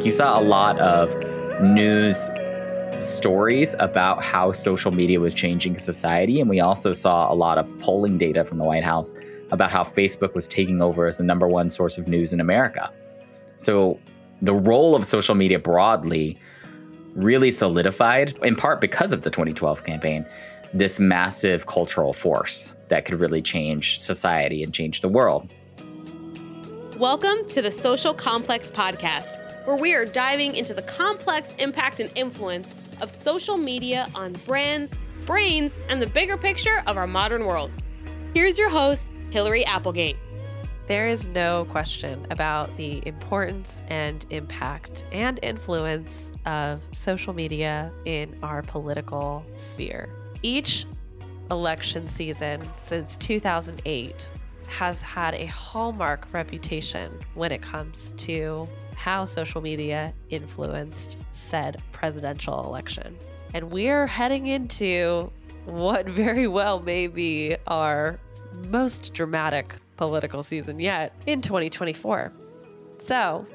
You saw a lot of news stories about how social media was changing society. And we also saw a lot of polling data from the White House about how Facebook was taking over as the number one source of news in America. So the role of social media broadly really solidified, in part because of the 2012 campaign, this massive cultural force that could really change society and change the world. Welcome to the Social Complex Podcast, where we are diving into the complex impact and influence of social media on brands, brains, and the bigger picture of our modern world. Here's your host, Hillary Applegate. There is no question about the importance and impact and influence of social media in our political sphere. Each election season since 2008 has had a hallmark reputation when it comes to how social media influenced said presidential election. And we're heading into what very well may be our most dramatic political season yet in 2024. So,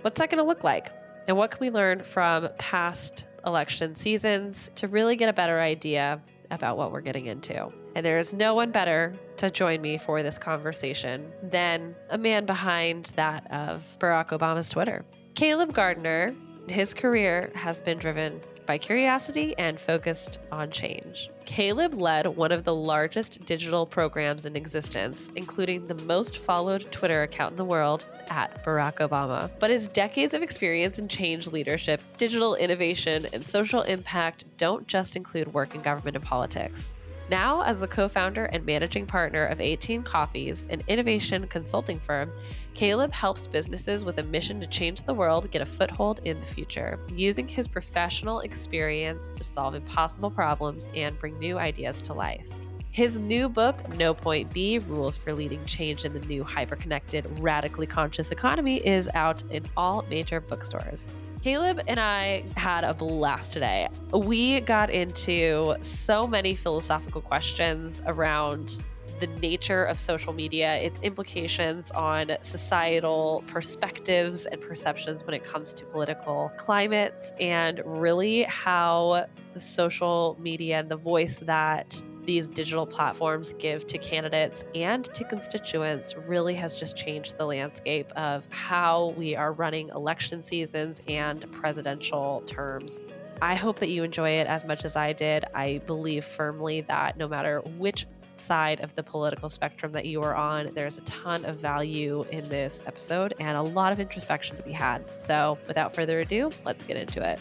what's that going to look like? And what can we learn from past election seasons to really get a better idea about what we're getting into? And there is no one better to join me for this conversation than a man behind that of Barack Obama's Twitter. Caleb Gardner, his career has been driven by curiosity and focused on change. Caleb led one of the largest digital programs in existence, including the most followed Twitter account in the world at Barack Obama. But his decades of experience in change leadership, digital innovation, and social impact don't just include work in government and politics. Now, as the co founder and managing partner of 18 Coffees, an innovation consulting firm, Caleb helps businesses with a mission to change the world get a foothold in the future, using his professional experience to solve impossible problems and bring new ideas to life. His new book, No Point B Rules for Leading Change in the New Hyperconnected, Radically Conscious Economy, is out in all major bookstores. Caleb and I had a blast today. We got into so many philosophical questions around the nature of social media, its implications on societal perspectives and perceptions when it comes to political climates, and really how the social media and the voice that these digital platforms give to candidates and to constituents really has just changed the landscape of how we are running election seasons and presidential terms. I hope that you enjoy it as much as I did. I believe firmly that no matter which side of the political spectrum that you are on, there's a ton of value in this episode and a lot of introspection to be had. So, without further ado, let's get into it.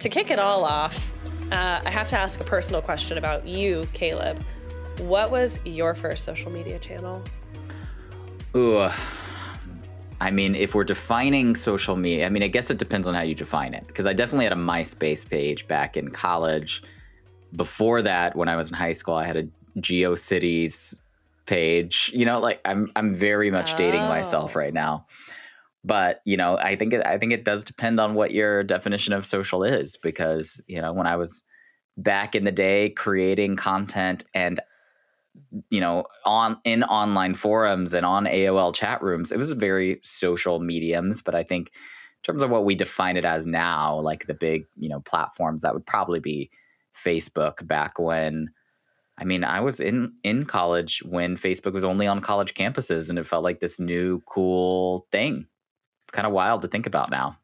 To kick it all off, uh, I have to ask a personal question about you, Caleb. What was your first social media channel? Ooh. I mean, if we're defining social media, I mean, I guess it depends on how you define it. Because I definitely had a MySpace page back in college. Before that, when I was in high school, I had a GeoCities page. You know, like I'm I'm very much oh. dating myself oh. right now but you know i think it, i think it does depend on what your definition of social is because you know when i was back in the day creating content and you know on in online forums and on aol chat rooms it was very social mediums. But i think in terms of what we define it as now like the big you know platforms that would probably be facebook back when I mean, I was in in college when Facebook was only on college campuses, and it felt like this new cool thing kind of wild to think about now.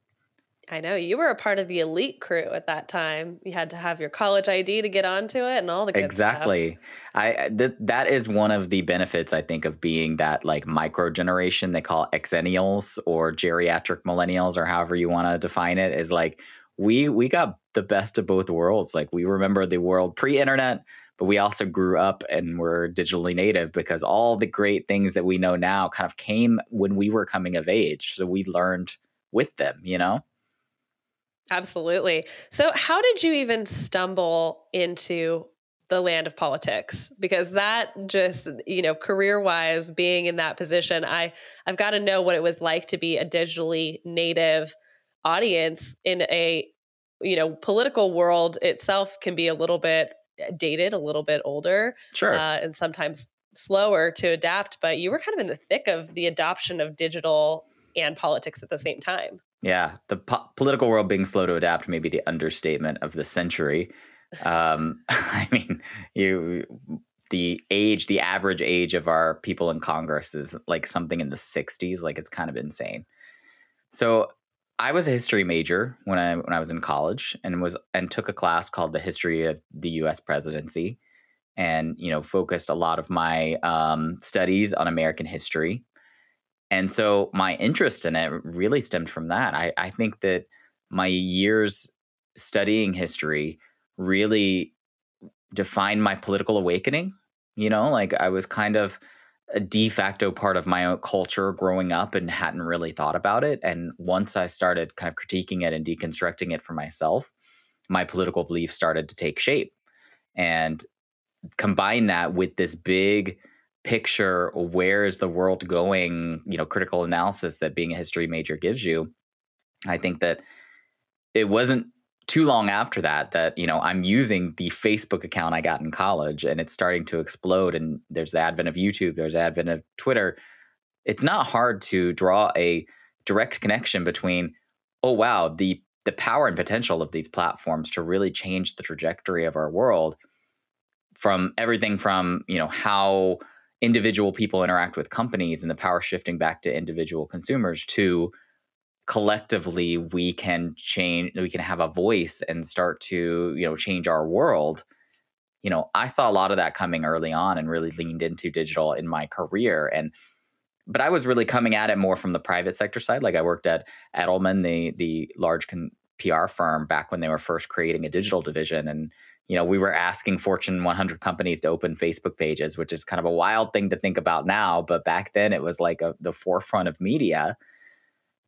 I know you were a part of the elite crew at that time. You had to have your college ID to get onto it and all the good exactly. Stuff. I th- that is one of the benefits I think of being that like micro generation they call exennials or geriatric millennials or however you want to define it is like we we got the best of both worlds. Like we remember the world pre-internet, but we also grew up and were digitally native because all the great things that we know now kind of came when we were coming of age. So we learned with them, you know? Absolutely. So, how did you even stumble into the land of politics? Because that just, you know, career wise, being in that position, I, I've got to know what it was like to be a digitally native audience in a, you know, political world itself can be a little bit dated, a little bit older. Sure. Uh, and sometimes slower to adapt, but you were kind of in the thick of the adoption of digital and politics at the same time. Yeah, the po- political world being slow to adapt may be the understatement of the century. Um, I mean, you the age, the average age of our people in Congress is like something in the 60s. Like it's kind of insane. So I was a history major when I when I was in college and was and took a class called the history of the U.S. presidency, and you know focused a lot of my um, studies on American history. And so my interest in it really stemmed from that. I, I think that my years studying history really defined my political awakening. You know, like I was kind of a de facto part of my own culture growing up and hadn't really thought about it. And once I started kind of critiquing it and deconstructing it for myself, my political beliefs started to take shape. And combine that with this big picture where is the world going, you know, critical analysis that being a history major gives you. I think that it wasn't too long after that that you know i'm using the facebook account i got in college and it's starting to explode and there's the advent of youtube there's the advent of twitter. It's not hard to draw a direct connection between oh wow the the power and potential of these platforms to really change the trajectory of our world from everything from you know how individual people interact with companies and the power shifting back to individual consumers to collectively we can change we can have a voice and start to you know change our world. You know i saw a lot of that coming early on and really leaned into digital in my career and but i was really coming at it more from the private sector side. Like i worked at edelman the the large con- pr firm back when they were first creating a digital division and you know we were asking fortune 100 companies to open facebook pages which is kind of a wild thing to think about now but back then it was like a, the forefront of media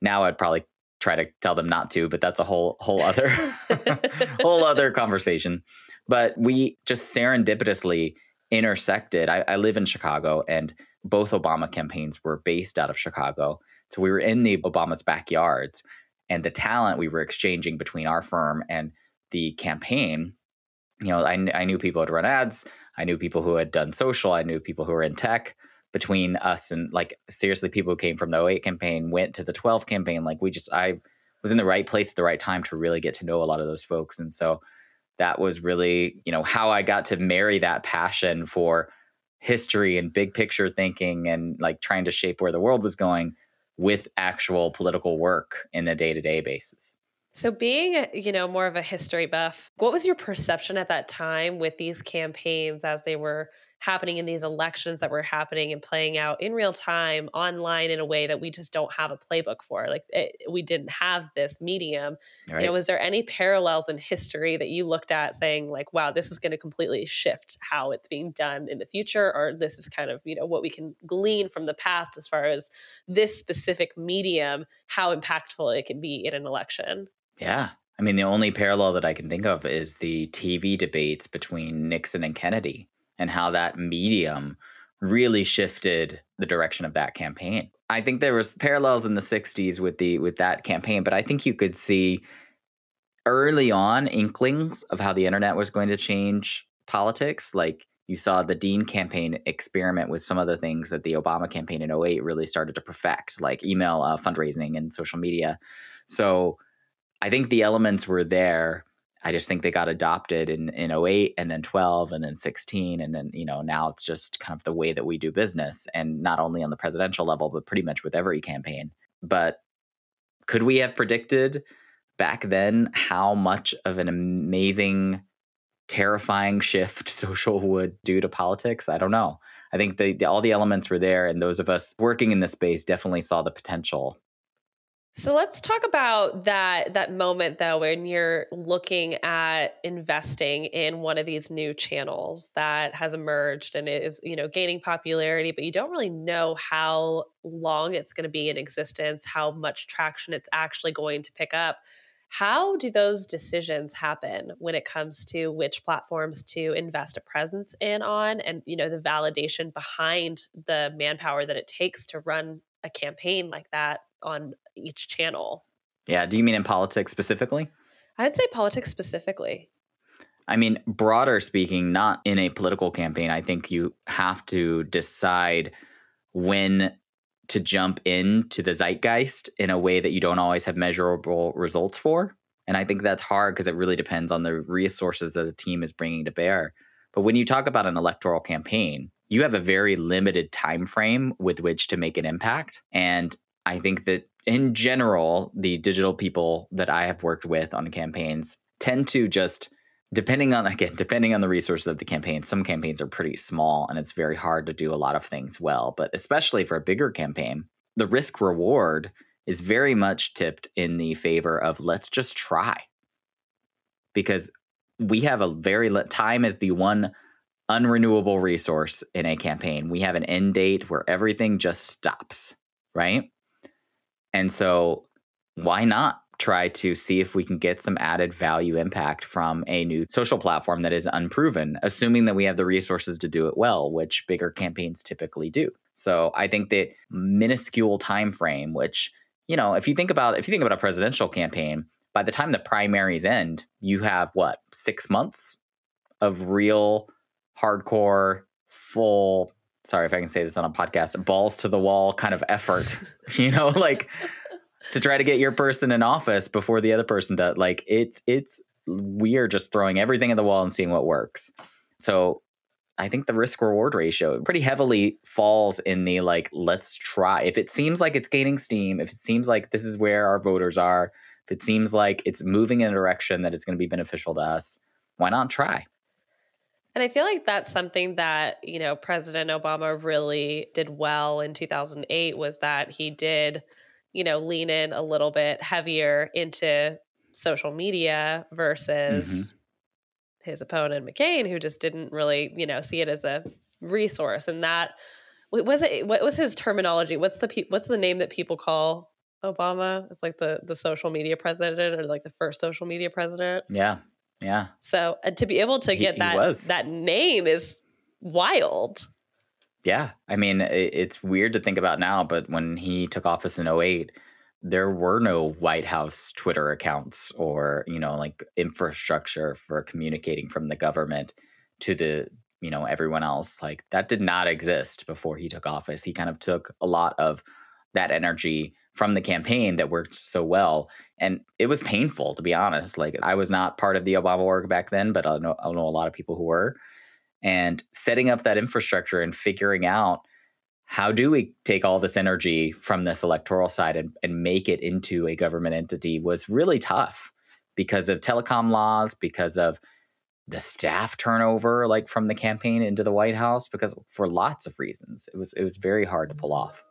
now I'd probably try to tell them not to, but that's a whole whole other whole other conversation. But we just serendipitously intersected. I, I live in Chicago, and both Obama campaigns were based out of Chicago. So we were in the Obama's backyards, and the talent we were exchanging between our firm and the campaign. You know, I, I knew people who had run ads. I knew people who had done social. I knew people who were in tech between us and like seriously people who came from the 08 campaign went to the 12 campaign like we just i was in the right place at the right time to really get to know a lot of those folks. And so that was really you know how i got to marry that passion for history and big picture thinking and like trying to shape where the world was going with actual political work in a day-to-day basis. So being, you know, more of a history buff, what was your perception at that time with these campaigns as they were happening in these elections that were happening and playing out in real time online in a way that we just don't have a playbook for. Like it, we didn't have this medium. Right. You know, was there any parallels in history that you looked at saying like, wow, this is going to completely shift how it's being done in the future, or this is kind of you know what we can glean from the past as far as this specific medium, how impactful it can be in an election? Yeah. I mean, the only parallel that I can think of is the TV debates between Nixon and Kennedy and how that medium really shifted the direction of that campaign. I think there was parallels in the 60s with the with that campaign, but I think you could see early on inklings of how the internet was going to change politics like you saw the Dean campaign experiment with some of the things that the Obama campaign in 08 really started to perfect, like email uh, fundraising and social media. So I think the elements were there. I just think they got adopted in in 08 and then 12 and then 16 and then you know now it's just kind of the way that we do business and not only on the presidential level but pretty much with every campaign. But could we have predicted back then how much of an amazing terrifying shift social would do to politics? I don't know. I think the, the, all the elements were there and those of us working in this space definitely saw the potential so let's talk about that that moment though when you're looking at investing in one of these new channels that has emerged and is, you know, gaining popularity, but you don't really know how long it's going to be in existence, how much traction it's actually going to pick up. How do those decisions happen when it comes to which platforms to invest a presence in on and you know the validation behind the manpower that it takes to run a campaign like that on each channel. Yeah. Do you mean in politics specifically? I'd say politics specifically. I mean, broader speaking, not in a political campaign, I think you have to decide when to jump into the zeitgeist in a way that you don't always have measurable results for. And I think that's hard because it really depends on the resources that the team is bringing to bear. But when you talk about an electoral campaign, you have a very limited time frame with which to make an impact. And I think that in general, the digital people that I have worked with on campaigns tend to just depending on again depending on the resources of the campaign some campaigns are pretty small and it's very hard to do a lot of things well but especially for a bigger campaign the risk reward is very much tipped in the favor of let's just try because we have a very time is the one unrenewable resource in a campaign we have an end date where everything just stops right and so why not try to see if we can get some added value impact from a new social platform that is unproven, assuming that we have the resources to do it well, which bigger campaigns typically do. So I think that minuscule time frame, which, you know, if you think about if you think about a presidential campaign, by the time the primaries end, you have what, six months of real hardcore, full sorry if I can say this on a podcast, balls to the wall kind of effort. you know, like to try to get your person in office before the other person does. Like it's it's we are just throwing everything at the wall and seeing what works. So I think the risk reward ratio pretty heavily falls in the like, let's try. If it seems like it's gaining steam, if it seems like this is where our voters are, if it seems like it's moving in a direction that is going to be beneficial to us, why not try? And I feel like that's something that, you know, President Obama really did well in 2008 was that he did you know, lean in a little bit heavier into social media versus mm-hmm. his opponent McCain, who just didn't really, you know, see it as a resource. And that was it. What was his terminology? What's the pe- what's the name that people call Obama? It's like the the social media president or like the first social media president. Yeah, yeah. So uh, to be able to get he, that he that name is wild. Yeah. I mean, it's weird to think about now, but when he took office in 08, there were no White House Twitter accounts or, you know, like infrastructure for communicating from the government to the, you know, everyone else. Like that did not exist before he took office. He kind of took a lot of that energy from the campaign that worked so well. And it was painful, to be honest. Like I was not part of the Obama work back then, but I know, I know a lot of people who were and setting up that infrastructure and figuring out how do we take all this energy from this electoral side and, and make it into a government entity was really tough because of telecom laws, because of the staff turnover, like from the campaign into the White House, because for lots of reasons, it was it was very hard to pull off.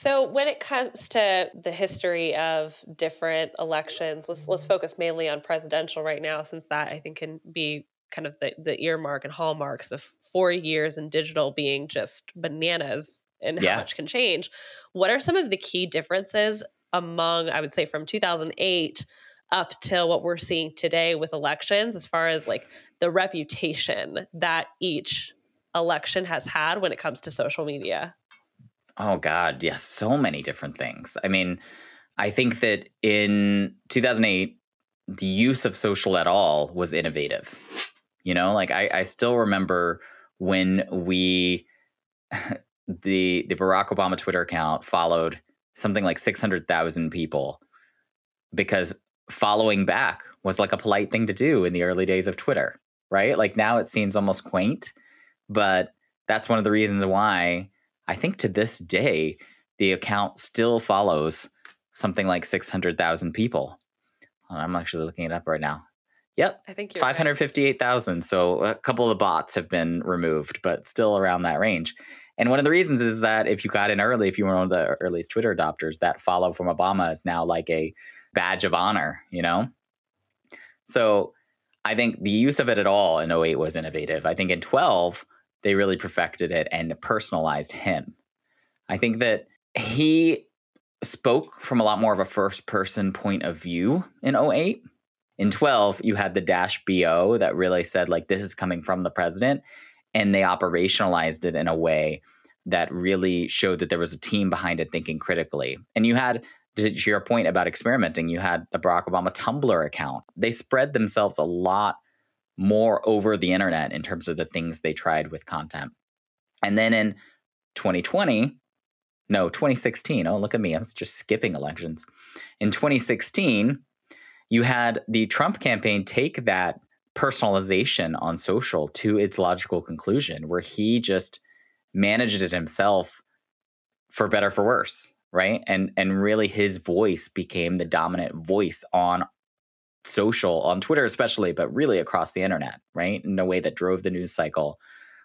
So when it comes to the history of different elections, let's let's focus mainly on presidential right now, since that I think can be kind of the, the earmark and hallmarks of four years in digital being just bananas and how yeah. much can change. What are some of the key differences among, I would say, from 2008 up till what we're seeing today with elections, as far as like the reputation that each election has had when it comes to social media? Oh, God. Yes. So many different things. I mean, I think that in 2008, the use of social at all was innovative. You know, like I, I still remember when we the the Barack Obama Twitter account followed something like 600,000 people because following back was like a polite thing to do in the early days of Twitter, right? Like now it seems almost quaint, but that's one of the reasons why I think to this day the account still follows something like 600,000 people. Uh, I'm actually looking it up right now. Yep. I think 558,000. Right. So a couple of the bots have been removed, but still around that range. And one of the reasons is that if you got in early, if you were one of the earliest Twitter adopters, that follow from Obama is now like a badge of honor, you know? So I think the use of it at all in 08 was innovative. I think in 12, they really perfected it and personalized him. I think that he spoke from a lot more of a first person point of view in 08 in 12 you had the dash bo that really said like this is coming from the president and they operationalized it in a way that really showed that there was a team behind it thinking critically. And you had to your point about experimenting you had the barack obama tumblr account. They spread themselves a lot more over the internet in terms of the things they tried with content. And then in 2020, no, 2016. Oh, look at me. I'm just skipping elections. In 2016, you had the Trump campaign take that personalization on social to its logical conclusion, where he just managed it himself for better for worse, right? And and really his voice became the dominant voice on social, on Twitter especially, but really across the internet, right? In a way that drove the news cycle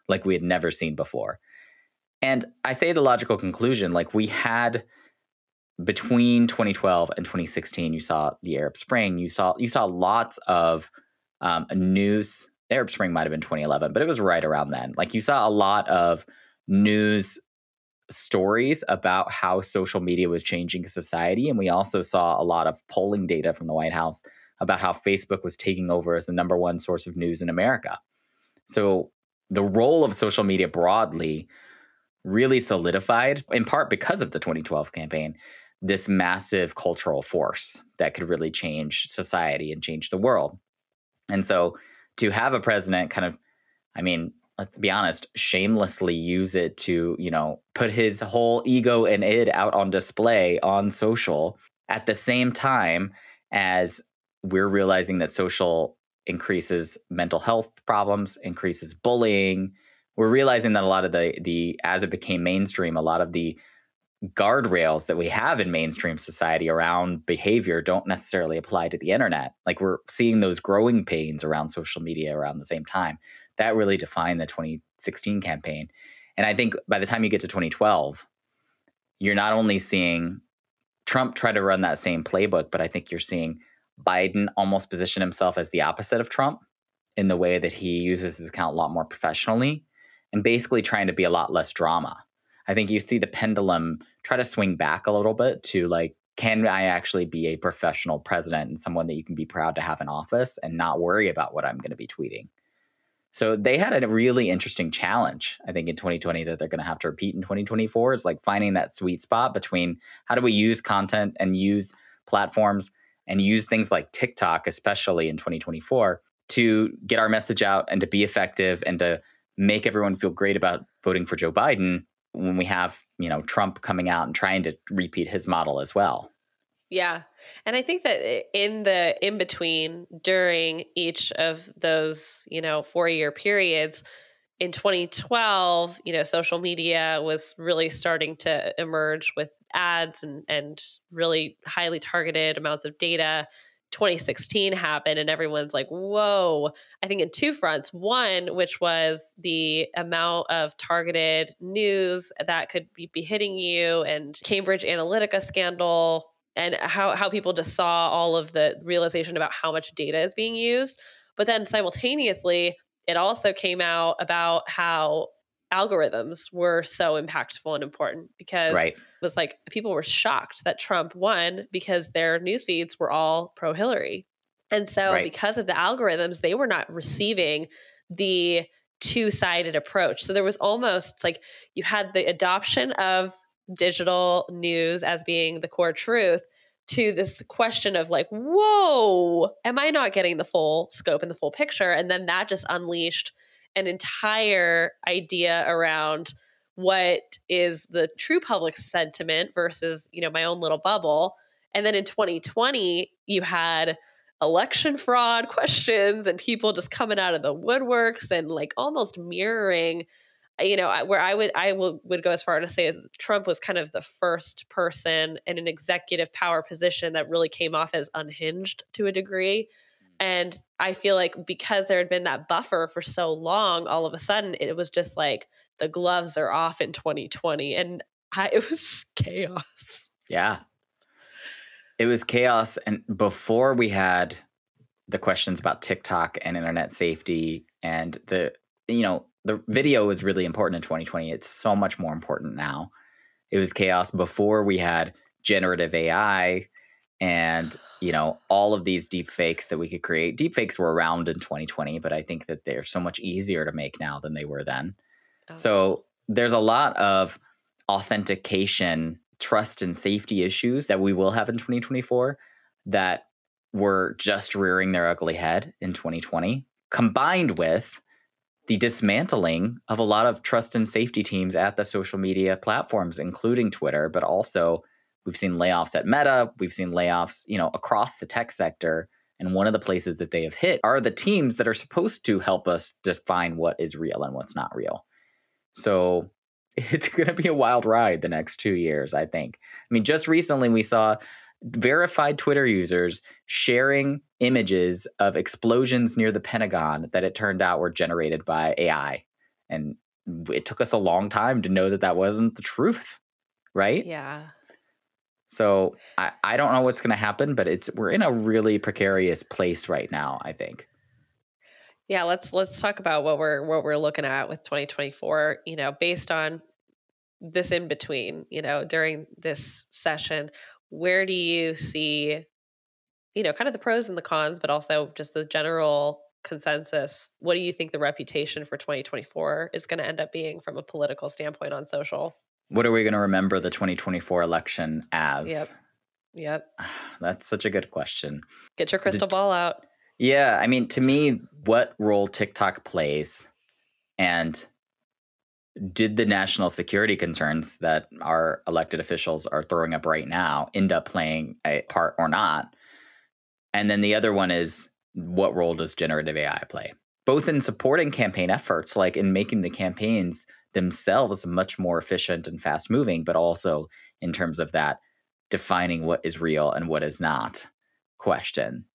like we had never seen before. And I say the logical conclusion like we had between 2012 and 2016 you saw the Arab Spring, you saw you saw lots of um, news Arab Spring might have been 2011, but it was right around then. Like you saw a lot of news stories about how social media was changing society. And we also saw a lot of polling data from the White House about how Facebook was taking over as the number one source of news in America. So the role of social media broadly really solidified, in part because of the 2012 campaign, this massive cultural force that could really change society and change the world. And so to have a president kind of, I mean, let's be honest, shamelessly use it to, you know, put his whole ego and id out on display on social at the same time as we're realizing that social increases mental health problems, increases bullying, we're realizing that a lot of the the as it became mainstream, a lot of the guardrails that we have in mainstream society around behavior don't necessarily apply to the internet. Like we're seeing those growing pains around social media around the same time. That really defined the 2016 campaign. And I think by the time you get to 2012, you're not only seeing Trump try to run that same playbook, but I think you're seeing Biden almost positioned himself as the opposite of Trump in the way that he uses his account a lot more professionally and basically trying to be a lot less drama. I think you see the pendulum try to swing back a little bit to like, can I actually be a professional president and someone that you can be proud to have in office and not worry about what I'm going to be tweeting? So they had a really interesting challenge, I think, in 2020 that they're going to have to repeat in 2024 is like finding that sweet spot between how do we use content and use platforms and use things like TikTok, especially in 2024, to get our message out and to be effective and to make everyone feel great about voting for Joe Biden when we have, you know, Trump coming out and trying to repeat his model as well. Yeah. And I think that in the in between during each of those, you know, 4-year periods in 2012, you know, social media was really starting to emerge with ads and and really highly targeted amounts of data 2016 happened and everyone's like, whoa. I think in two fronts. One, which was the amount of targeted news that could be, be hitting you and Cambridge Analytica scandal and how, how people just saw all of the realization about how much data is being used. But then simultaneously, it also came out about how algorithms were so impactful and important because right. it was like people were shocked that Trump won because their news feeds were all pro Hillary. And so right. because of the algorithms, they were not receiving the two-sided approach. So there was almost like you had the adoption of digital news as being the core truth to this question of like, whoa, am I not getting the full scope and the full picture? And then that just unleashed an entire idea around what is the true public sentiment versus you know my own little bubble and then in 2020 you had election fraud questions and people just coming out of the woodworks and like almost mirroring you know where i would i would, would go as far to say as trump was kind of the first person in an executive power position that really came off as unhinged to a degree mm. and I feel like because there had been that buffer for so long, all of a sudden it was just like the gloves are off in 2020. And I, it was chaos. Yeah. It was chaos. And before we had the questions about TikTok and internet safety and the, you know, the video was really important in 2020. It's so much more important now. It was chaos before we had generative AI and you know all of these deep fakes that we could create deep fakes were around in 2020 but i think that they're so much easier to make now than they were then okay. so there's a lot of authentication trust and safety issues that we will have in 2024 that were just rearing their ugly head in 2020 combined with the dismantling of a lot of trust and safety teams at the social media platforms, including Twitter, but also we've seen layoffs at Meta, we've seen layoffs, you know, across the tech sector. And one of the places that they have hit are the teams that are supposed to help us define what is real and what's not real. So it's going to be a wild ride the next two years, I think. I mean, just recently we saw verified Twitter users sharing images of explosions near the Pentagon that it turned out were generated by AI. And it took us a long time to know that that wasn't the truth, right? Yeah. So I, I don't know what's going to happen, but it's we're in a really precarious place right now. I think. Yeah, let's let's talk about what we're what we're looking at with 2024. You know, based on this in between. You know, during this session, where do you see, you know, kind of the pros and the cons, but also just the general consensus? What do you think the reputation for 2024 is going to end up being from a political standpoint on social? What are we going to remember the 2024 election as? Yep. Yep. That's such a good question. Get your crystal ball out. Yeah. I mean, to me, what role TikTok plays and did the national security concerns that our elected officials are throwing up right now end up playing a part or not? And then the other one is what role does generative AI play? Both in supporting campaign efforts, like in making the campaigns themselves much more efficient and fast moving, but also in terms of that defining what is real and what is not question.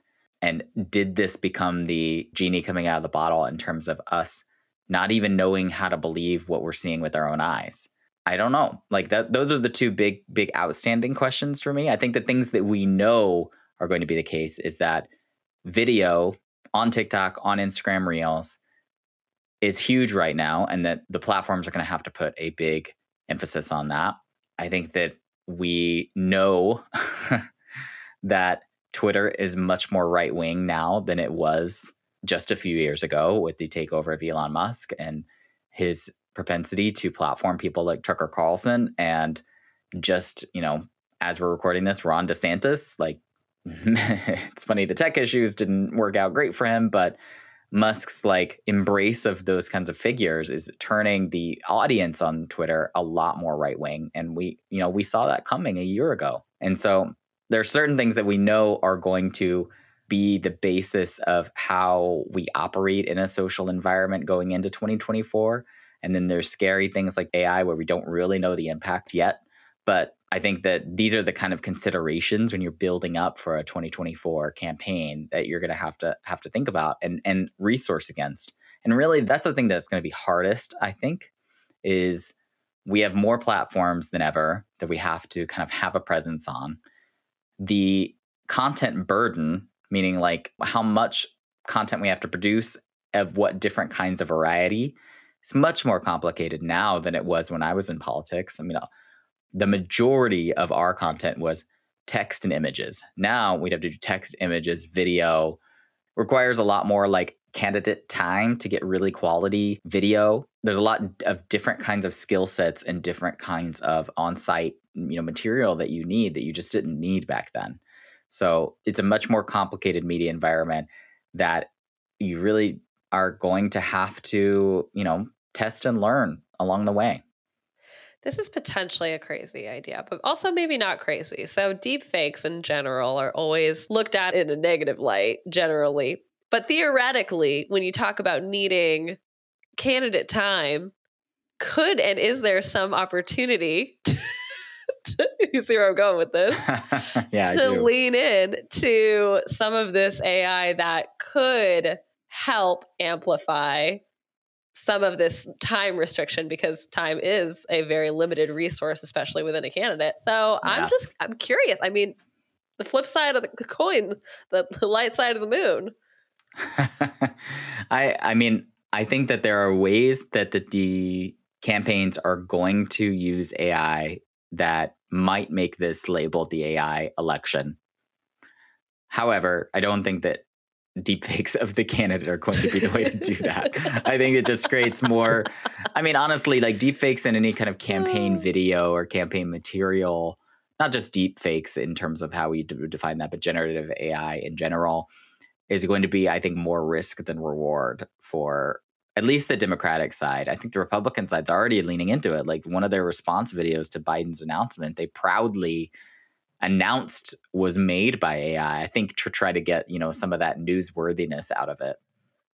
And did this become the genie coming out of the bottle in terms of us not even knowing how to believe what we're seeing with our own eyes. I don't know. Like that those are the two big big outstanding questions for me. I think the things that we know are going to be the case is that video on TikTok, on Instagram Reels is huge right now and that the platforms are going to have to put a big emphasis on that. I think that we know that Twitter is much more right wing now than it was just a few years ago with the takeover of Elon Musk and his propensity to platform people like Tucker Carlson and just, you know, as we're recording this, Ron DeSantis, like it's funny the tech issues didn't work out great for him, but Musk's like embrace of those kinds of figures is turning the audience on Twitter a lot more right wing and we, you know, we saw that coming a year ago. And so there are certain things that we know are going to be the basis of how we operate in a social environment going into 2024. And then there's scary things like AI where we don't really know the impact yet. But I think that these are the kind of considerations when you're building up for a 2024 campaign that you're going to have to have to think about and and resource against. And really that's the thing that's going to be hardest, I think, is we have more platforms than ever that we have to kind of have a presence on. The content burden meaning like how much content we have to produce of what different kinds of variety. It's much more complicated now than it was when I was in politics. I mean, uh, the majority of our content was text and images. Now we'd have to do text, images, video. Requires a lot more like candidate time to get really quality video. There's a lot of different kinds of skill sets and different kinds of on-site, you know, material that you need that you just didn't need back then. So it's a much more complicated media environment that you really are going to have to, you know, test and learn along the way. This is potentially a crazy idea, but also maybe not crazy. So, deep fakes in general are always looked at in a negative light, generally. But theoretically, when you talk about needing candidate time, could and is there some opportunity you see where I'm going with this? yeah, to lean in to some of this AI that could help amplify some of this time restriction because time is a very limited resource, especially within a candidate. So yeah. I'm just I'm curious. I mean, the flip side of the coin, the, the light side of the moon. I I mean, I think that there are ways that the, the campaigns are going to use AI that might make this labeled the AI election. However, I don't think that deepfakes of the candidate are going to be the way to do that. I think it just creates more. I mean, honestly, like deepfakes in any kind of campaign video or campaign material, not just deepfakes in terms of how we define that, but generative AI in general, is going to be, I think, more risk than reward for at least the Democratic side. I think the Republican side's already leaning into it. Like one of their response videos to Biden's announcement, they proudly announced was made by AI. I think to try to get, you know, some of that newsworthiness out of it.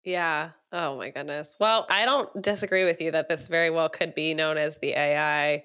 Yeah. Oh my goodness. Well, I don't disagree with you that this very well could be known as the AI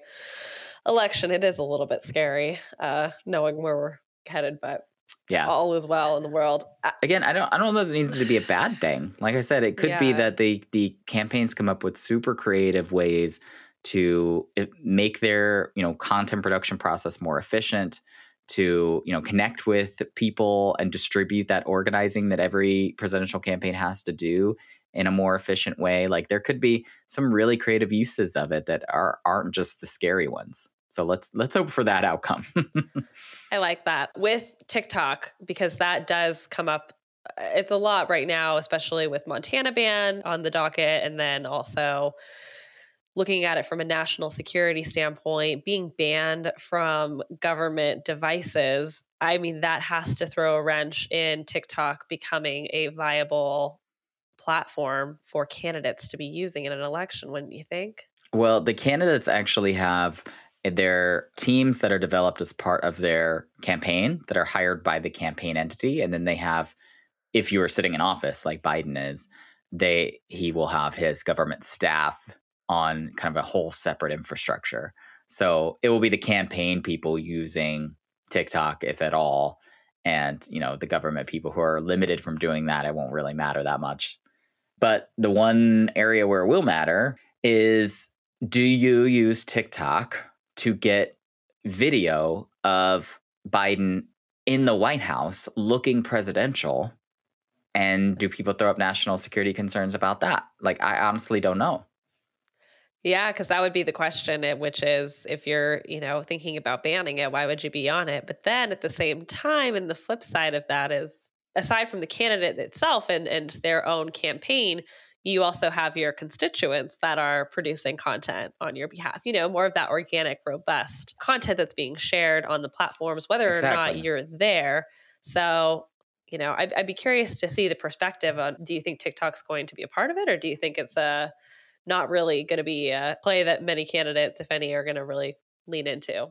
election. It is a little bit scary, uh, knowing where we're headed, but yeah. all is well in the world. Again i don't i don't know that it needs to be a bad thing. Like i said it could yeah. be that the the campaigns come up with super creative ways to eh, make their you know content production process more efficient to you know connect with people and distribute that organizing that every presidential campaign has to do in a more efficient way. Like there could be some really creative uses of it that are aren't just the scary ones so let's let's hope for that outcome i like that with tiktok because that does come up uh, it's a lot right now especially with montana ban on the docket and then also looking at it from a national security standpoint, being banned from government devices, I mean, that has to throw a wrench in TikTok becoming a viable platform for candidates to be using in an election, wouldn't you think? Well, the candidates actually have their teams that are developed as part of their campaign that are hired by the campaign entity. And then they have, if you are sitting in office like Biden is, they he will have his government staff on kind of a whole separate infrastructure. So it will be the campaign people using TikTok, if at all. And, you know, the government people who are limited from doing that, it won't really matter that much. But the one area where it will matter is do you use TikTok to get video of Biden in the White House looking presidential? And do people throw up national security concerns about that? Like, I honestly don't know. Yeah, because that would be the question, eh, which is if you're, you know, thinking about banning it, why would you be on it? But then at the same time, and the flip side of that is aside from the candidate itself and, and their own campaign, you also have your constituents that are producing content on your behalf. You know, more of that organic, robust content that's being shared on the platforms, whether exactly. or not you're there. So, you know, I'd, I'd be curious to see the perspective on do you think TikTok's going to be a part of it or do you think it's a not really going to be a play that many candidates, if any, are going to really lean into.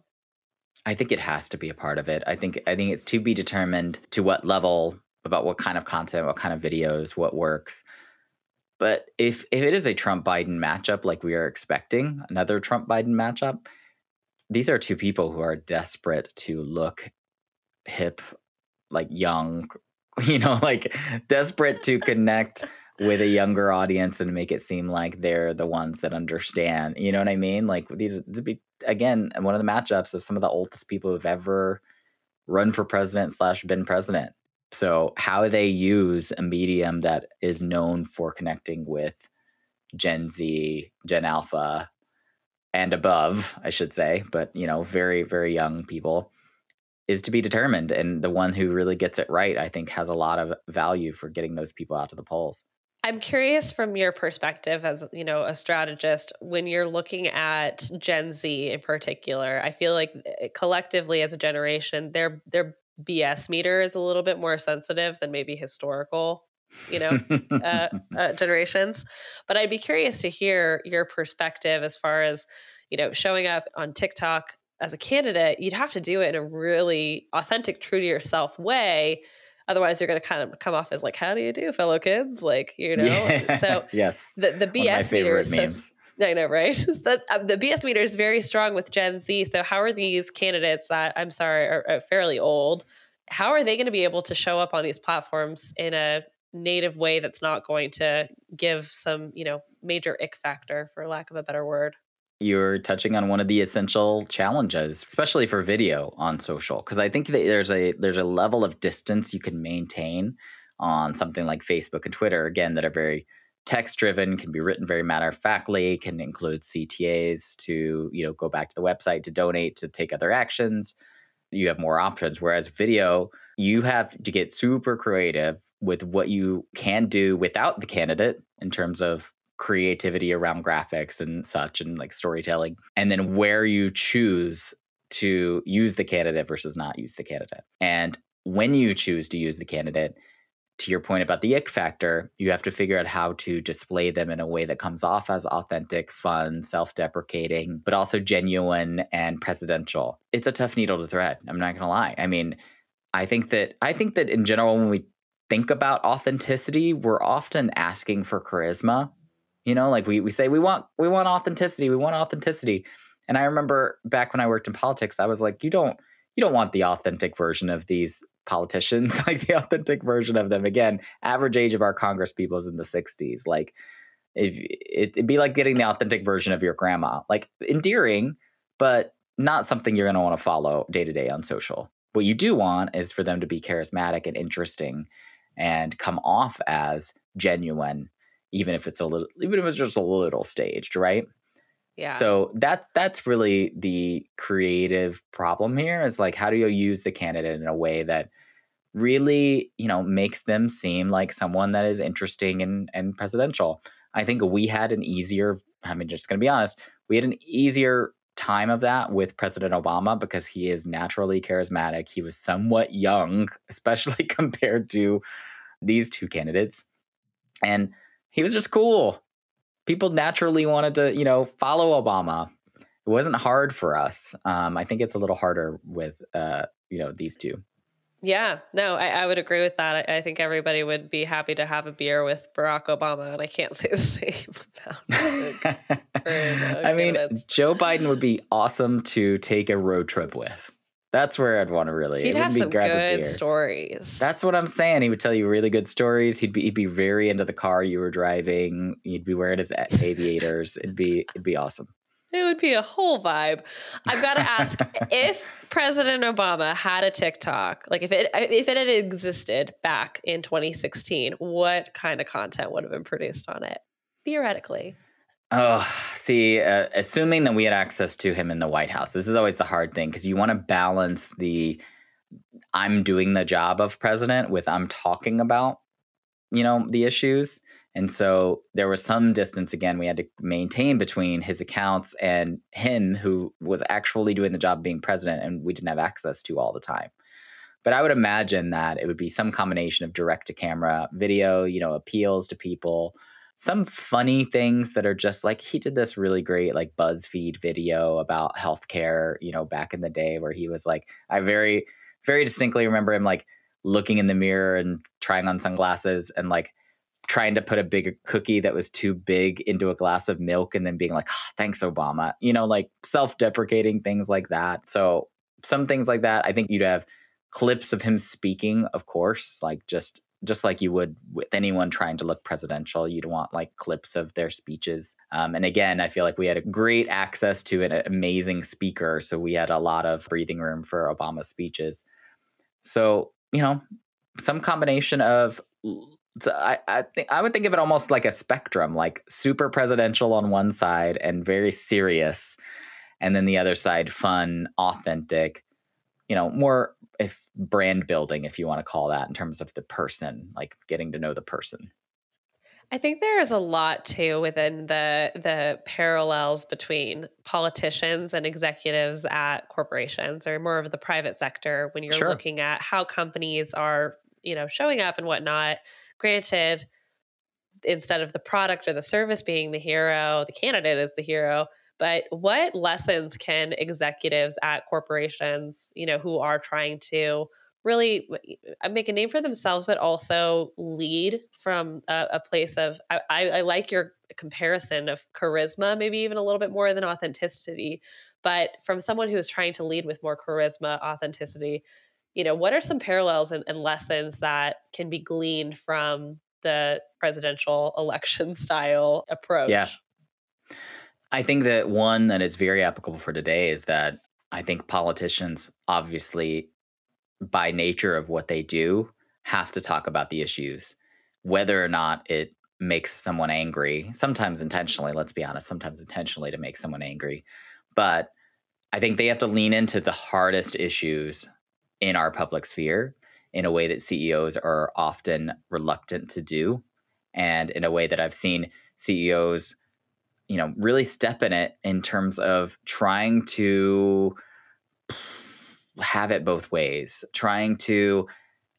I think it has to be a part of it. I think I think it's to be determined to what level, about what kind of content, what kind of videos, what works. But if if it is a Trump Biden matchup like we are expecting, another Trump Biden matchup, these are two people who are desperate to look hip, like young, you know, like desperate to connect with a younger audience and make it seem like they're the ones that understand. You know what I mean? Like these be again one of the matchups of some of the oldest people who've ever run for president slash been president. So how they use a medium that is known for connecting with Gen Z, Gen Alpha, and above, I should say, but you know, very very young people is to be determined and the one who really gets it right i think has a lot of value for getting those people out to the polls I'm curious from your perspective as, you know, a strategist when you're looking at Gen Z in particular. I feel like eh, collectively as a generation, their their BS meter is a little bit more sensitive than maybe historical, you know, uh, uh, generations. But I'd be curious to hear your perspective as far as, you know, showing up on TikTok as a candidate. You'd have to do it in a really authentic, true to yourself way Otherwise, you're going to kind of come off as like, "How do you do, fellow kids?" Like, you know. Yeah. So yes, the the BS meter is so, I know, right? um, the BS meter is very strong with Gen Z. So how are these candidates that I'm sorry are, are fairly old? How are they going to be able to show up on these platforms in a native way that's not going to give some, you know, major ick factor, for lack of a better word? you're touching on one of the essential challenges especially for video on social because i think that there's a there's a level of distance you can maintain on something like facebook and twitter again that are very text driven can be written very matter of factly can include ctas to you know go back to the website to donate to take other actions. You have more options whereas video you have to get super creative with what you can do without the candidate in terms of creativity around graphics and such and like storytelling and then where you choose to use the candidate versus not use the candidate. And when you choose to use the candidate to your point about the ick factor, you have to figure out how to display them in a way that comes off as authentic, fun, self deprecating, but also genuine and presidential. It's a tough needle to thread. I'm not going to lie. I mean, I think that I think that in general when we think about authenticity, we're often asking for charisma. You know, like we we say we want we want authenticity, we want authenticity. And I remember back when I worked in politics, I was like, you don't you don't want the authentic version of these politicians, like the authentic version of them. Again, average age of our Congress people is in the 60s. Like if it, would be like getting the authentic version of your grandma. Like endearing, but not something you're going to want to follow day to day on social. What you do want is for them to be charismatic and interesting and come off as genuine, even if it's a little, even if it's just a little staged, right? Yeah. So that that's really the creative problem here is like how do you use the candidate in a way that really, you know, makes them seem like someone that is interesting and and presidential. I think we had an easier I mean just going to be honest, we had an easier time of that with President Obama because he is naturally charismatic. He was somewhat young, especially compared to these two candidates. And he was just cool. People naturally wanted to, you know, follow Obama. It wasn't hard for us. Um, I think it's a little harder with, uh, you know, these two. Yeah, no, I, I, would agree with that. I, I, think everybody would be happy to have a beer with Barack Obama, and I can't say the same about. I mean, Joe Biden would be awesome to take a road trip with. That's where I'd want to really. He'd have some good stories. That's what I'm saying. He would tell you really good stories. He'd be he'd be very into the car you were driving. He'd be wearing his aviators. It'd be it'd be awesome. It would be a whole vibe. I've got to ask if President Obama had a TikTok, like if it if it had existed back in 2016, what kind of content would have been produced on it? Theoretically. Oh, see, uh, assuming that we had access to him in the White House, this is always the hard thing because you want to balance the I'm doing the job of president with I'm talking about, you know, the issues. And so there was some distance again we had to maintain between his accounts and him, who was actually doing the job of being president, and we didn't have access to all the time. But I would imagine that it would be some combination of direct to camera video, you know, appeals to people, some funny things that are just like he did this really great like BuzzFeed video about healthcare, you know, back in the day where he was like, I very, very distinctly remember him like looking in the mirror and trying on sunglasses and like trying to put a big cookie that was too big into a glass of milk and then being like, oh, thanks, Obama, you know, like self deprecating things like that. So, some things like that, I think you'd have clips of him speaking, of course, like just just like you would with anyone trying to look presidential. You'd want like clips of their speeches. Um, and again, I feel like we had a great access to an amazing speaker. So we had a lot of breathing room for Obama's speeches. So, you know, some combination of so I, I think I would think of it almost like a spectrum, like super presidential on one side and very serious, and then the other side fun, authentic, you know, more if brand building, if you want to call that, in terms of the person, like getting to know the person. I think there is a lot too within the the parallels between politicians and executives at corporations or more of the private sector when you're sure. looking at how companies are, you know, showing up and whatnot Granted, instead of the product or the service being the hero, the candidate is the hero. But what lessons can executives at corporations, you know, who are trying to really uh, make a name for themselves, but also lead from a, a place of, I, I, like your comparison of charisma, maybe even a little bit more than authenticity. But from someone who is trying to lead with more charisma, authenticity, you know, what are some parallels and, and lessons that can be gleaned from the presidential election style approach? Yeah. I think that one that is very applicable for today is that I think politicians, obviously, by nature of what they do, have to talk about the issues, whether or not it makes someone angry, sometimes intentionally, let's be honest, sometimes intentionally to make someone angry. But I think they have to lean into the hardest issues in our public sphere in a way that CEOs are often reluctant to do and in a way that I've seen CEOs you know really step in it in terms of trying to have it both ways trying to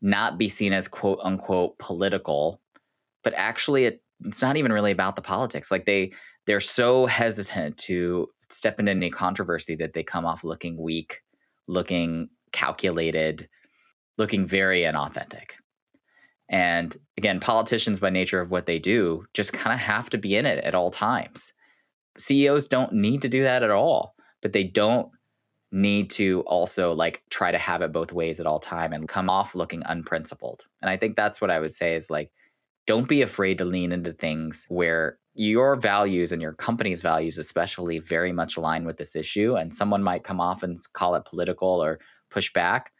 not be seen as quote unquote political, but actually it, it's not even really about the politics. Like they they're so hesitant to step into any controversy that they come off looking weak, looking calculated, looking very inauthentic. And again, politicians by nature of what they do just kind of have to be in it at all times. CEOs don't need to do that at all, but they don't need to also like try to have it both ways at all time and come off looking unprincipled. And I think that's what I would say is like don't be afraid to lean into things where your values and your company's values especially very much align with this issue and someone might come off and call it political or push back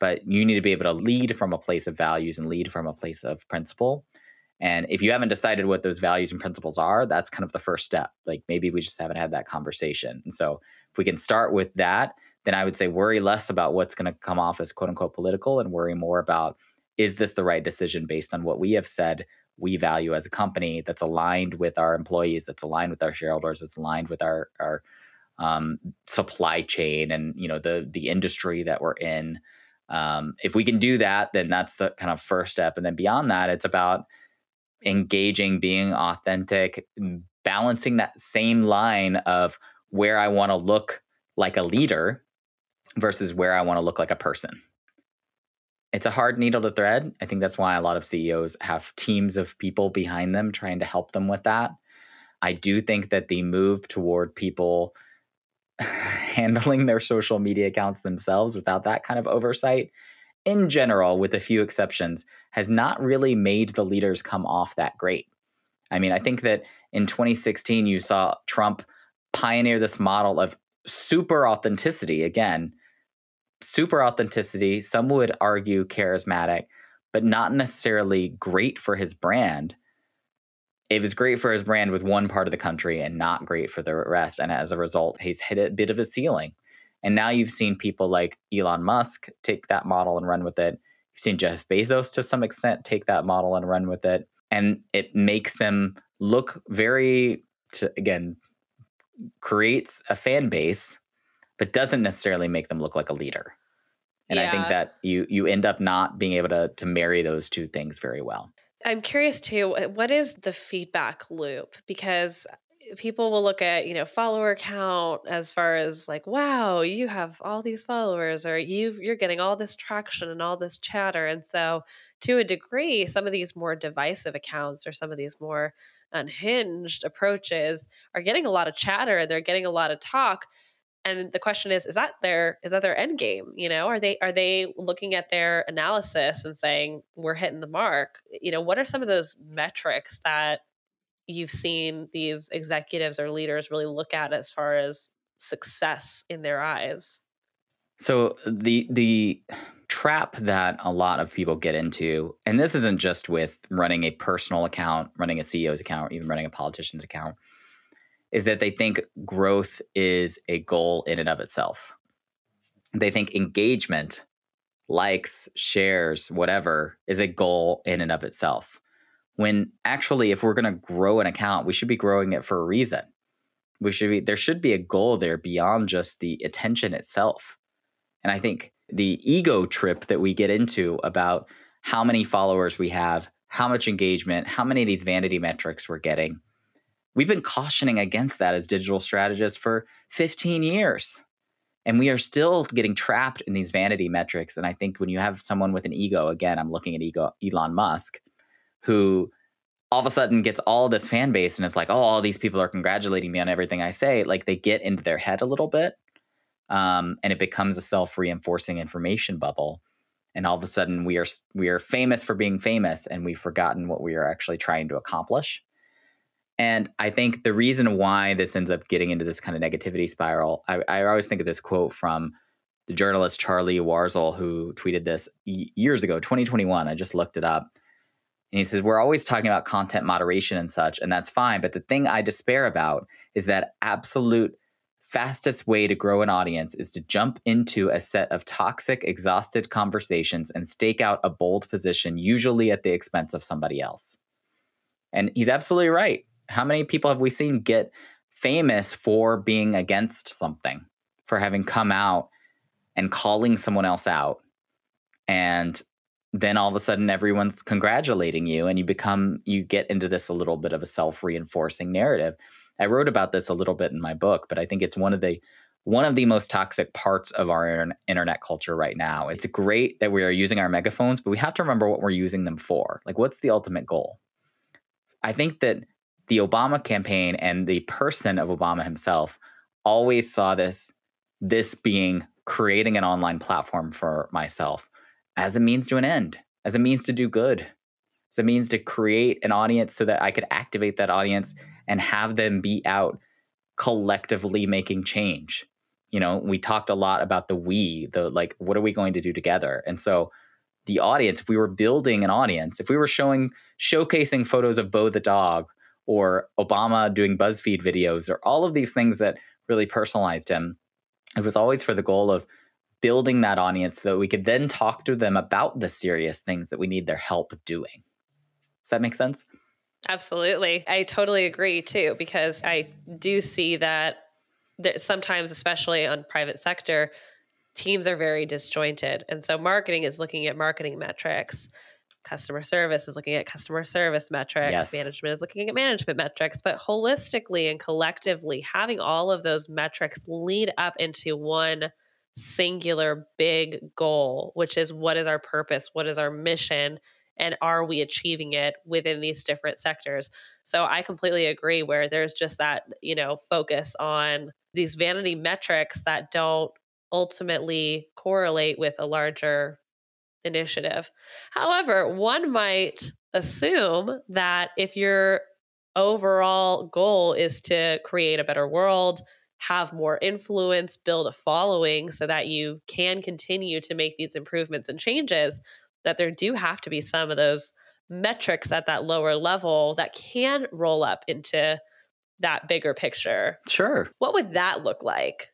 but you need to be able to lead from a place of values and lead from a place of principle. And if you haven't decided what those values and principles are that's kind of the first step. Like maybe we just haven't had that conversation. And so if we can start with that then i would say worry less about what's going to come off as quote unquote political and worry more about is this the right decision based on what we have said we value as a company that's aligned with our employees, that's aligned with our shareholders, that's aligned with our our um, supply chain and you know the the industry that we're in. Um, if we can do that, then that's the kind of first step, and then beyond that, it's about engaging, being authentic, balancing that same line of where I want to look like a leader versus where I want to look like a person it's a hard needle to thread. I think that's why a lot of CEOs have teams of people behind them trying to help them with that. I do think that the move toward people handling their social media accounts themselves without that kind of oversight, in general, with a few exceptions, has not really made the leaders come off that great. I mean, I mm. think that in 2016, you saw Trump pioneer this model of super authenticity again super authenticity, some would argue charismatic, but not necessarily great for his brand. It was great for his brand with one part of the country and not great for the rest. And as a result, he's hit a bit of a ceiling. And now you've seen people like Elon Musk take that model and run with it. You've seen Jeff Bezos to some extent take that model and run with it. And it makes them look very, to, again, creates a fan base but doesn't necessarily make them look like a leader. And yeah. I think that you you end up not being able to to marry those two things very well. I'm curious too, what is the feedback loop? Because eh, people will look at, you know, follower count as far as like, wow, you have all these followers or you you're getting all this traction and all this chatter. And so to a degree, some of these more divisive accounts or some of these more unhinged approaches are getting a lot of chatter, and they're getting a lot of talk and the question is is that their is that their end game? You know are they are they looking at their analysis and saying we're hitting the mark. You know what are some of those metrics that you've seen these executives or leaders really look at as far as success in their eyes? So the the trap that a lot of people get into and this isn't just with running a personal account running a ceo's account or even running a politician's account is that they think growth is a goal in and of itself. They think engagement, likes, shares, whatever, is a goal in and of itself. When actually, if we're going to grow an account, we should be growing it for a reason. We should be, there should be a goal there beyond just the attention itself. And I think the ego trip that we get into about how many followers we have, how much engagement, how many of these vanity metrics we're getting, We've been cautioning against that as digital strategists for 15 years. And we are still getting trapped in these vanity metrics. And I think when you have someone with an ego, again, I'm looking at ego, Elon Musk, who all of a sudden gets all this fan base and it's like, oh, all these people are congratulating me on everything I say. Like they get into their head a little bit. Um, and it becomes a self-reinforcing information bubble. And all of a sudden we are we are famous for being famous and we've forgotten what we are actually trying to accomplish. And I think the reason why this ends up getting into this kind of negativity spiral, I, I always think of this quote from the journalist Charlie Warzel, who tweeted this years ago, 2021. I just looked it up. And he says, We're always talking about content moderation and such, and that's fine. But the thing I despair about is that absolute fastest way to grow an audience is to jump into a set of toxic, exhausted conversations and stake out a bold position, usually at the expense of somebody else. And he's absolutely right how many people have we seen get famous for being against something, for having come out and calling someone else out? And then all of a sudden everyone's congratulating you and you become you get into this a little bit of a self-reinforcing narrative. I wrote about this a little bit in my book but i think it's one of the one of the most toxic parts of our internet culture right now. It's great that we are using our megaphones but we have to remember what we're using them for. Like what's the ultimate goal? I think that the obama campaign and the person of obama himself always saw this this being creating an online platform for myself as a means to an end, as a means to do good, as a means to create an audience so that I could activate that audience and have them be out collectively making change. You know, we talked a lot about the we, the like, what are we going to do together? And so the audience, if we were building an audience, if we were showing, showcasing photos of Bo the dog or Obama doing BuzzFeed videos or all of these things that really personalized him, it was always for the goal of building that audience so that we could then talk to them about the serious things that we need their help doing. Does that make sense? Absolutely. I totally agree too, because I do see that, sometimes, especially on private sector, teams are very disjointed. And so marketing is looking at marketing metrics. Customer service is looking at customer service metrics. Yes. Management is looking at management metrics. But holistically and collectively, having all of those metrics lead up into one singular big goal, which is what is our purpose? What is our mission? And are we achieving it within these different sectors? So I completely agree where there's just that, you know, focus on these vanity metrics that don't ultimately correlate with a larger initiative. However, one might assume that if your overall goal is to create a better world, have more influence, build a following so that you can continue to make these improvements and changes, that there do have to be some of those metrics at that lower level that can roll up into that bigger picture. Sure. What would that look like?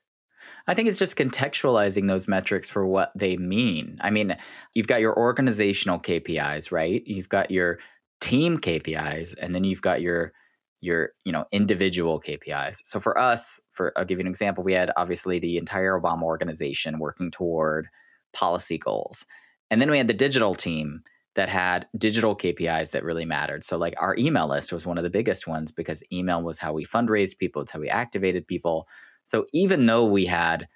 I think it's just contextualizing those metrics for what they mean. I mean, you've got your organizational KPIs, right? You've got your team KPIs, and then you've got your your you know individual KPIs. So for us, for I'll give you an example, we had obviously the entire Obama organization working toward policy goals. And then we had the digital team that had digital KPIs that really mattered. So like our email list was one of the biggest ones because email was how we fundraised people, it's how we activated people. So even though we had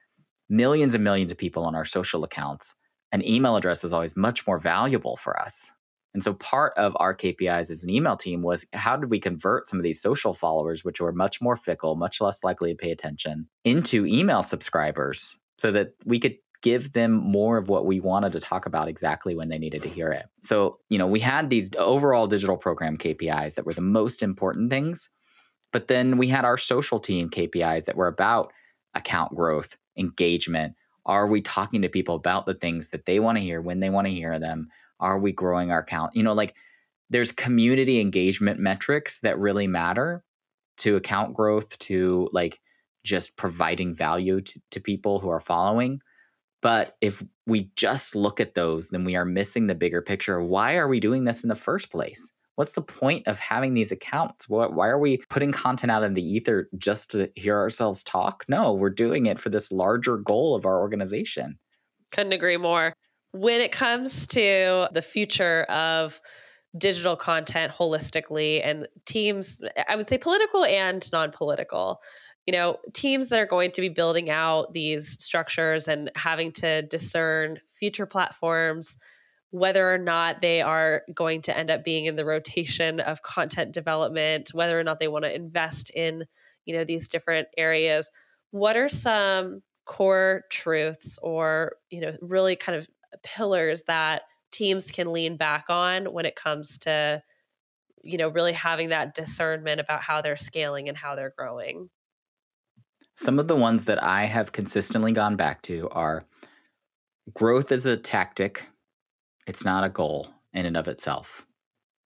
millions and millions of people on our social accounts, an email address was always much more valuable for us and so part of our KPIs as an email team was how did we convert some of these social followers, which were much more fickle, much less likely to pay attention, into email subscribers so that we could give them more of what we wanted to talk about exactly when they needed to hear it. So, you know, we had these overall digital program KPIs that were the most important things. But then we had our social team KPIs that were about account growth, engagement. Are we talking to people about the things that they want to hear when they want to hear them? Are we growing our account? You know, like there's community engagement metrics that really matter to account growth, to like just providing value to, to people who are following. But if we just look at those, then we are missing the bigger picture. Why are we doing this in the first place? What's the point of having these accounts? Why are we putting content out in the ether just to hear ourselves talk? No, we're doing it for this larger goal of our organization. Couldn't agree more. When it comes to the future of digital content holistically and teams, I would say political and non political, you know, teams that are going to be building out these structures and having to discern future platforms, whether or not they are going to end up being in the rotation of content development, whether or not they want to invest in, you know, these different areas. What are some core truths or, you know, really kind of pillars that teams can lean back on when it comes to you know really having that discernment about how they're scaling and how they're growing some of the ones that i have consistently gone back to are growth is a tactic it's not a goal in and of itself.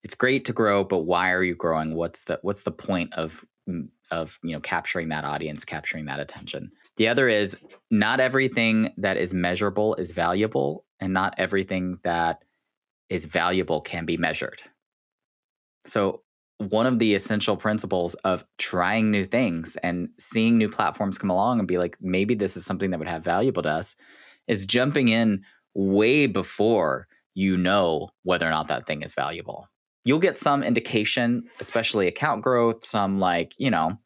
It's great to grow but why are you growing? What's the what's the point of mm, of you know capturing that audience capturing that attention? The other is not everything that is measurable is valuable and not everything that is valuable can be measured. So, one of the essential principles of trying new things and seeing new platforms come along and be like, maybe this is something that would have valuable to us is jumping in way before you know whether or not that thing is valuable. You'll get some indication, especially account growth, some like, you know,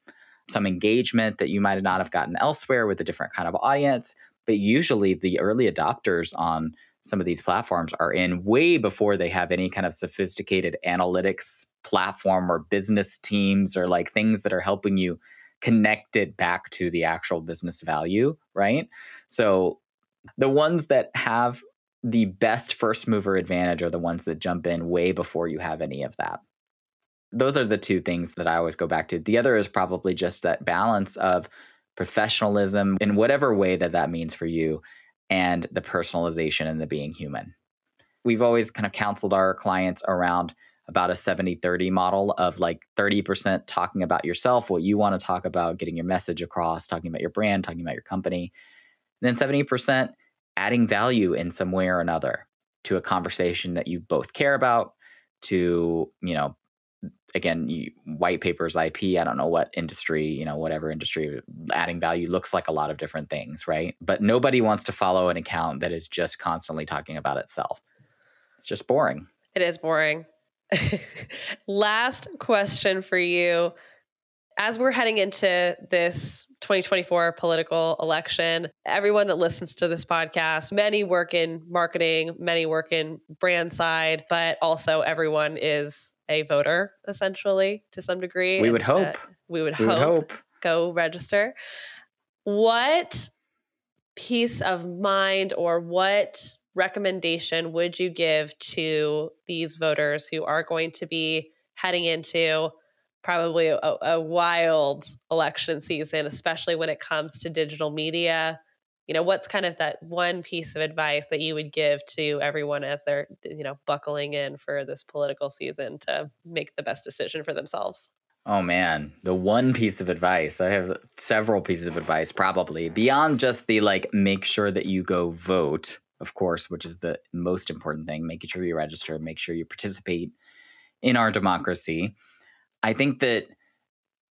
some engagement that you might not have gotten elsewhere with a different kind of audience. But usually the early adopters on some of these platforms are in way before they have any kind of sophisticated analytics platform or business teams or like things that are helping you connect it back to the actual business value, right? So the ones that have the best first mover advantage are the ones that jump in way before you have any of that. Those are the two things that I always go back to. The other is probably just that balance of professionalism in whatever way that that means for you and the personalization and the being human. We've always kind of counseled our clients around about a 70 30 model of like 30% talking about yourself, what you want to talk about, getting your message across, talking about your brand, talking about your company. And then 70% adding value in some way or another to a conversation that you both care about, to, you know, again, white papers, IP, I don't know what industry, you know, whatever industry, adding value looks like a lot of different things, right? But nobody wants to follow an account that is just constantly talking about itself. It's just boring. It is boring. Last question for you. As we're heading into this 2024 political election, everyone that listens to this podcast, many work in marketing, many work in brand side, but also everyone is a voter essentially to some degree. We would hope. Uh, we would we hope. Would hope. Go register. What peace of mind or what recommendation would you give to these voters who are going to be heading into probably a, a, wild election season, especially when it comes to digital media? You know, what's kind of that one piece of advice that you would give to everyone as they're, you know, buckling in for this political season to make the best decision for themselves? Oh man, the one piece of advice. I have several pieces of advice probably beyond just the like make sure that you go vote of course, which is the most important thing, making sure you register, make sure you participate in our democracy. I think that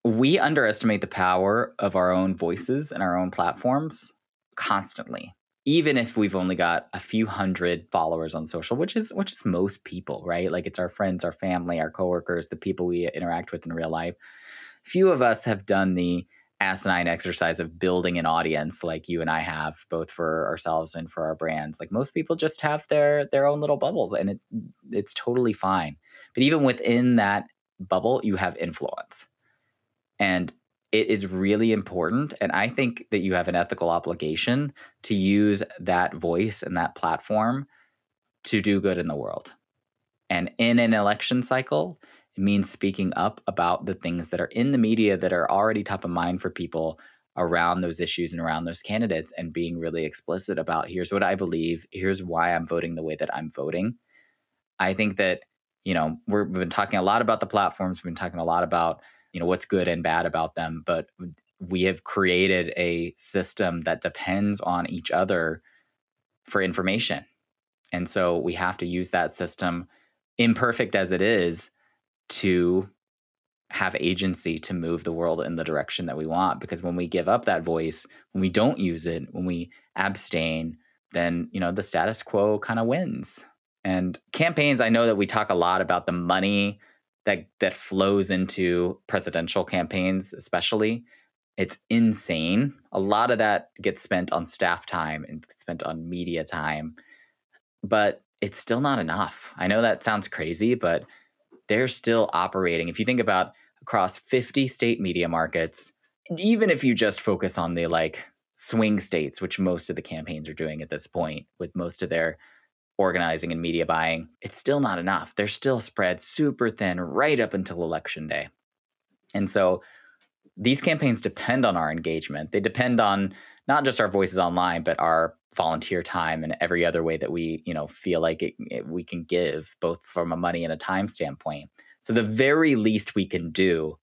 we underestimate the power of our own voices and our own platforms constantly. Even if we've only got a few hundred followers on social, which is which is most people, right? Like it's our friends, our family, our coworkers, the people we interact with in real life. Few of us have done the asinine exercise of building an audience like you and I have both for ourselves and for our brands. Like most people just have their their own little bubbles and it it's totally fine. But even within that bubble, you have influence. And it is really important and I think that you have an ethical obligation to use that voice and that platform to do good in the world. And in an election cycle, it means speaking up about the things that are in the media that are already top of mind for people around those issues and around those candidates and being really explicit about here's what I believe, here's why I'm voting the way that I'm voting. I think that, you know, we have been talking a lot about the platforms, we've been talking a lot about, you know, what's good and bad about them, but we have created a system that depends on each other for information. And so we have to use that system, imperfect as it is, to have agency to move the world in the direction that we want because when we give up that voice when we don't use it when we abstain then you know the status quo kind of wins and campaigns i know that we talk a lot about the money that that flows into presidential campaigns especially. It's insane. A lot of that gets spent on staff time and spent on media time but it's still not enough. I know that sounds crazy but they're still operating. If you think about across 50 state media markets, even if you just focus on the like swing states, which most of the campaigns are doing at this point with most of their organizing and media buying, it's still not enough. They're still spread super thin right up until election day. And so these campaigns depend on our engagement. They depend on not just our voices online, but our volunteer time and every other way that we you know feel like it, it, we can give both from a money and a time standpoint so the very least we can do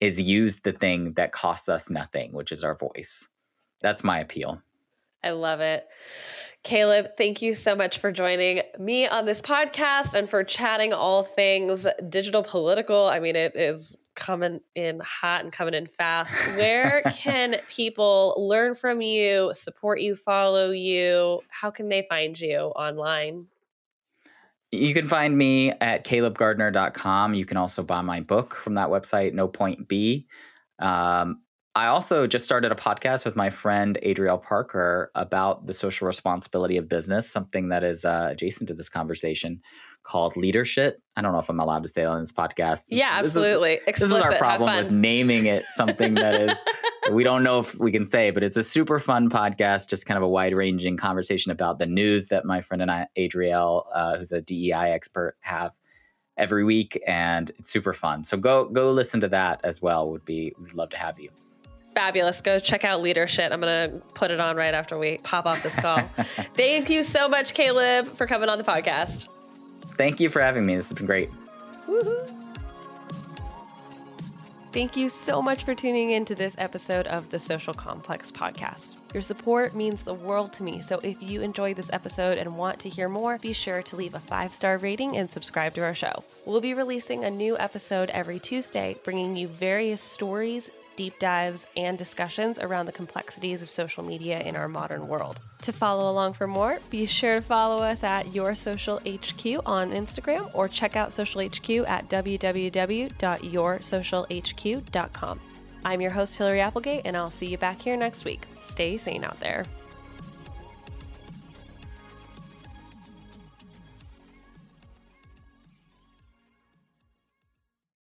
is use the thing that costs us nothing which is our voice that's my appeal i love it Caleb, thank you so much for joining me on this podcast and for chatting all things digital political. I mean, it is coming in hot and coming in fast. Where can people learn from you, support you, follow you? How can they find you online? You can find me at calebgardner.com. You can also buy my book from that website, No Point B. Um, I also just started a podcast with my friend Adrielle Parker about the social responsibility of business, something that is uh, adjacent to this conversation called Leadership. I don't know if I'm allowed to say that on this podcast. Yeah, absolutely. This is, this is our problem with naming it something that is we don't know if we can say, but it's a super fun podcast, just kind of a wide ranging conversation about the news that my friend and I, Adrielle, uh, who's a DEI expert, have every week, and it's super fun. So go go listen to that as well. Would be we'd love to have you. Fabulous. Go check out Leadership. I'm going to put it on right after we pop off this call. Thank you so much, Caleb, for coming on the podcast. Thank you for having me. This has been great. Woo-hoo. Thank you so much for tuning in to this episode of the Social Complex podcast. Your support means the world to me, so if you enjoyed this episode and want to hear more, be sure to leave a five star rating and subscribe to our show. We'll be releasing a new episode every Tuesday, bringing you various stories, deep dives, and discussions around the complexities of social media in our modern world. To follow along for more, be sure to follow us at Your Social HQ on Instagram or check out Social HQ at www.yoursocialhq.com. I'm your host, Hillary Applegate, and I'll see you back here next week. Stay sane out there.